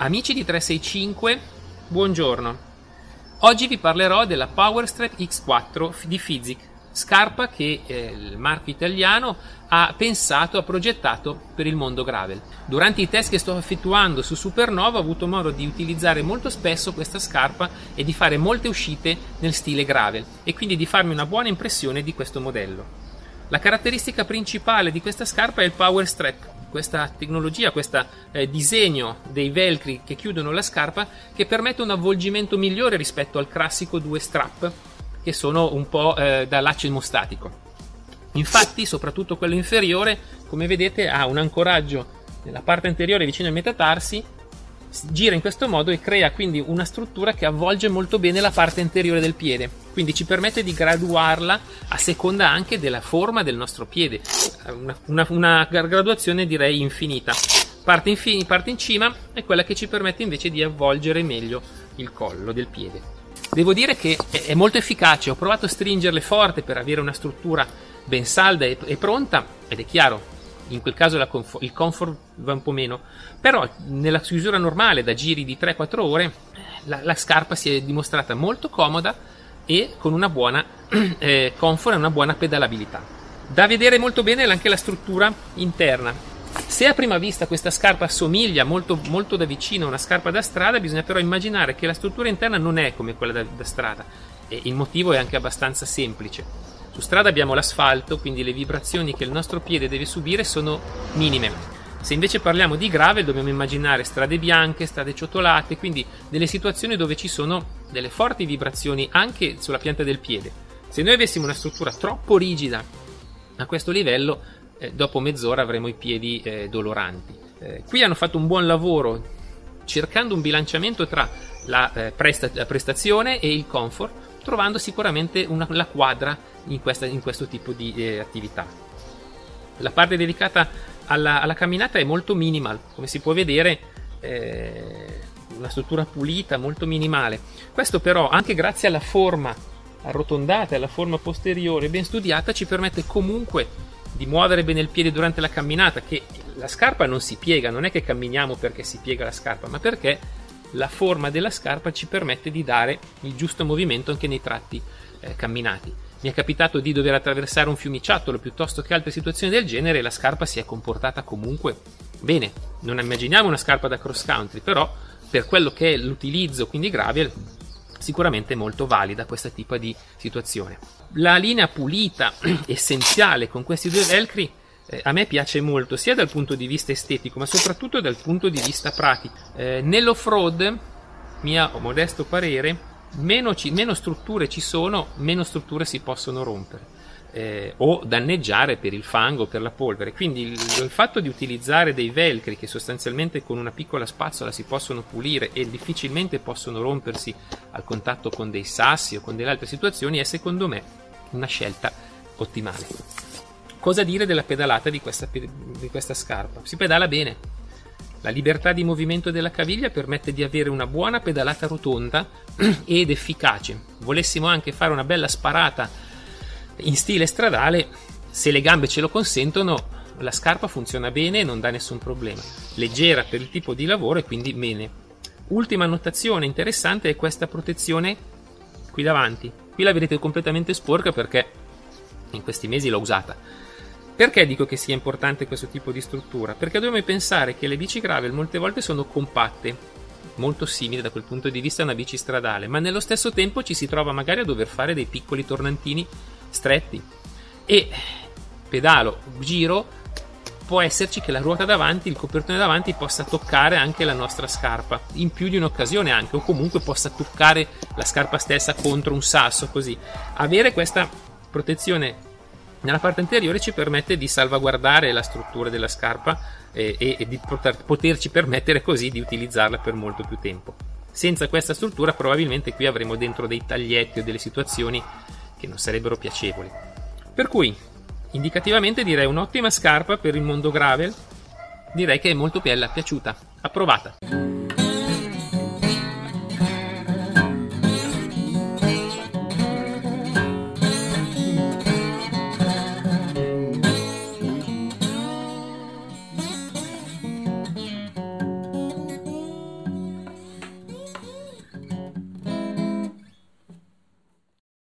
Amici di 365, buongiorno. Oggi vi parlerò della Powerstrap X4 di Fizik, scarpa che eh, il marchio italiano ha pensato, ha progettato per il mondo gravel. Durante i test che sto effettuando su Supernova ho avuto modo di utilizzare molto spesso questa scarpa e di fare molte uscite nel stile gravel e quindi di farmi una buona impressione di questo modello. La caratteristica principale di questa scarpa è il Power Strap, questa tecnologia, questo eh, disegno dei velcri che chiudono la scarpa che permette un avvolgimento migliore rispetto al classico due strap che sono un po' eh, da laccio emostatico. Infatti, soprattutto quello inferiore, come vedete, ha un ancoraggio nella parte anteriore vicino ai metatarsi gira in questo modo e crea quindi una struttura che avvolge molto bene la parte anteriore del piede, quindi ci permette di graduarla a seconda anche della forma del nostro piede, una, una, una graduazione direi infinita. Parte in, fi- parte in cima è quella che ci permette invece di avvolgere meglio il collo del piede. Devo dire che è molto efficace, ho provato a stringerle forte per avere una struttura ben salda e, e pronta ed è chiaro, in quel caso comfort, il comfort va un po' meno, però nella chiusura normale da giri di 3-4 ore la, la, scarpa si è dimostrata molto comoda e con una buona eh, comfort e una buona pedalabilità. Da vedere molto bene anche la struttura interna. Se a prima vista questa scarpa assomiglia molto, molto da vicino a una scarpa da strada, bisogna però immaginare che la struttura interna non è come quella da, da strada e il motivo è anche abbastanza semplice su strada abbiamo l'asfalto, quindi le vibrazioni che il nostro piede deve subire sono minime. Se invece parliamo di gravel dobbiamo immaginare strade bianche, strade ciotolate, quindi delle situazioni dove ci sono delle forti vibrazioni anche sulla pianta del piede. Se noi avessimo una struttura troppo rigida a questo livello, eh, dopo mezz'ora avremo i piedi eh, doloranti. Eh, qui hanno fatto un buon lavoro cercando un bilanciamento tra la, eh, presta- la prestazione e il comfort trovando sicuramente una, la quadra in, questa, in, questo tipo di eh, attività. La parte dedicata alla, alla, camminata è molto minimal, come si può vedere, eh, una struttura pulita, molto minimale. Questo però, anche grazie alla forma arrotondata e alla forma posteriore ben studiata, ci permette comunque di muovere bene il piede durante la camminata, che la scarpa non si piega, non è che camminiamo perché si piega la scarpa, ma perché la forma della scarpa ci permette di dare il giusto movimento anche nei tratti eh, camminati. Mi è capitato di dover attraversare un fiumiciattolo piuttosto che altre situazioni del genere e la scarpa si è comportata comunque bene. Non immaginiamo una scarpa da cross country, però per quello che è l'utilizzo, quindi gravel, sicuramente molto valida questa tipo di situazione. La linea pulita, essenziale con questi due velcri, eh, a me piace molto sia dal punto di vista estetico ma soprattutto dal punto di vista pratico. Eh, nell'off-road, mio modesto parere, meno, ci, meno, strutture ci sono, meno strutture si possono rompere. Eh, o danneggiare per il fango, per la polvere. Quindi il, il, fatto di utilizzare dei velcri che sostanzialmente con una piccola spazzola si possono pulire e difficilmente possono rompersi al contatto con dei sassi o con delle altre situazioni è secondo me una scelta ottimale. Cosa dire della pedalata di questa, di questa scarpa? Si pedala bene. La libertà di movimento della caviglia permette di avere una buona pedalata rotonda ed efficace. Volessimo anche fare una bella sparata in stile stradale, se le gambe ce lo consentono, la scarpa funziona bene e non dà nessun problema. Leggera per il tipo di lavoro e quindi bene. Ultima annotazione interessante è questa protezione qui davanti. Qui la vedete completamente sporca perché in questi mesi l'ho usata perché dico che sia importante questo tipo di struttura? Perché dobbiamo pensare che le bici gravel molte volte sono compatte, molto simili da quel punto di vista a una bici stradale, ma nello stesso tempo ci si trova magari a dover fare dei piccoli tornantini stretti. E pedalo, giro, può esserci che la ruota davanti, il copertone davanti possa toccare anche la nostra scarpa, in più di un'occasione anche, o comunque possa toccare la scarpa stessa contro un sasso, così. Avere questa protezione nella parte anteriore ci permette di salvaguardare la struttura della scarpa e, e, e di poter, poterci permettere così di utilizzarla per molto più tempo. Senza questa struttura probabilmente qui avremo dentro dei taglietti o delle situazioni che non sarebbero piacevoli. Per cui, indicativamente direi un'ottima scarpa per il mondo gravel, direi che è molto bella, piaciuta, approvata.